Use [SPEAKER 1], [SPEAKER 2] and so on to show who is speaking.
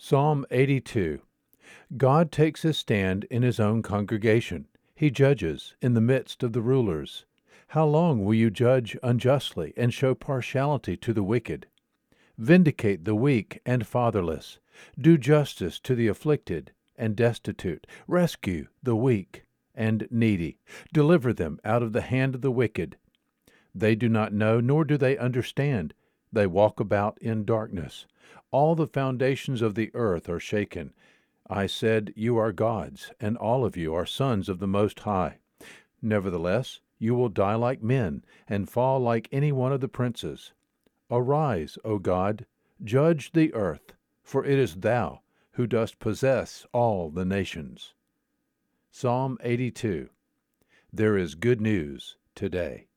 [SPEAKER 1] Psalm 82 God takes his stand in his own congregation. He judges in the midst of the rulers. How long will you judge unjustly and show partiality to the wicked? Vindicate the weak and fatherless. Do justice to the afflicted and destitute. Rescue the weak and needy. Deliver them out of the hand of the wicked. They do not know, nor do they understand. They walk about in darkness. All the foundations of the earth are shaken. I said, You are gods, and all of you are sons of the Most High. Nevertheless, you will die like men, and fall like any one of the princes. Arise, O God, judge the earth, for it is thou who dost possess all the nations. Psalm 82 There is good news today.